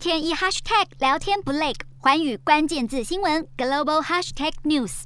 天一 hashtag 聊天不累，环宇关键字新闻 global hashtag news。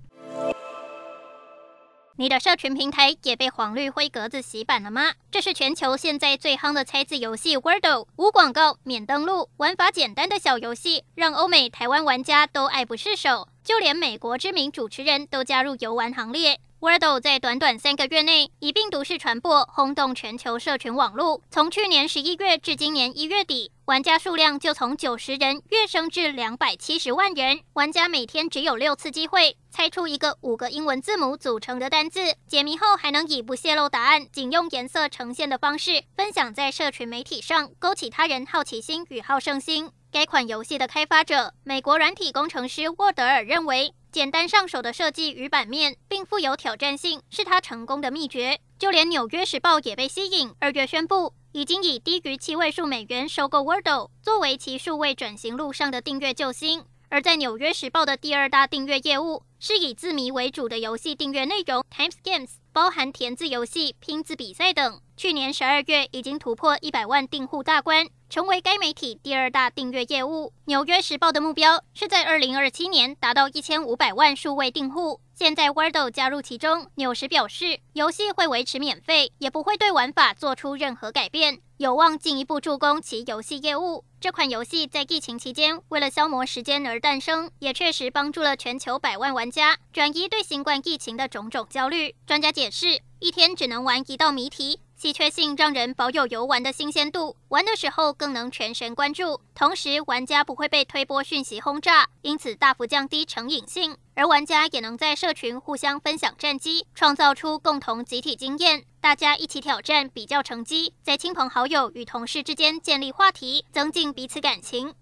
你的社群平台也被黄绿灰格子洗版了吗？这是全球现在最夯的猜字游戏 Wordle，无广告、免登录、玩法简单的小游戏，让欧美、台湾玩家都爱不释手，就连美国知名主持人都加入游玩行列。Wordle 在短短三个月内以病毒式传播轰动全球社群网络，从去年十一月至今年一月底，玩家数量就从九十人跃升至两百七十万人。玩家每天只有六次机会猜出一个五个英文字母组成的单字，解谜后还能以不泄露答案、仅用颜色呈现的方式分享在社群媒体上，勾起他人好奇心与好胜心。该款游戏的开发者美国软体工程师沃德尔认为。简单上手的设计与版面，并富有挑战性，是他成功的秘诀。就连《纽约时报》也被吸引，二月宣布已经以低于七位数美元收购 Wordle，作为其数位转型路上的订阅救星。而在《纽约时报》的第二大订阅业务，是以字谜为主的游戏订阅内容，Times Games，包含填字游戏、拼字比赛等。去年十二月已经突破一百万订户大关。成为该媒体第二大订阅业务。纽约时报的目标是在二零二七年达到一千五百万数位订户。现在 Wordle 加入其中，纽时表示，游戏会维持免费，也不会对玩法做出任何改变，有望进一步助攻其游戏业务。这款游戏在疫情期间为了消磨时间而诞生，也确实帮助了全球百万玩家转移对新冠疫情的种种焦虑。专家解释，一天只能玩一道谜题。稀缺性让人保有游玩的新鲜度，玩的时候更能全神贯注，同时玩家不会被推波讯息轰炸，因此大幅降低成瘾性。而玩家也能在社群互相分享战绩，创造出共同集体经验，大家一起挑战比较成绩，在亲朋好友与同事之间建立话题，增进彼此感情。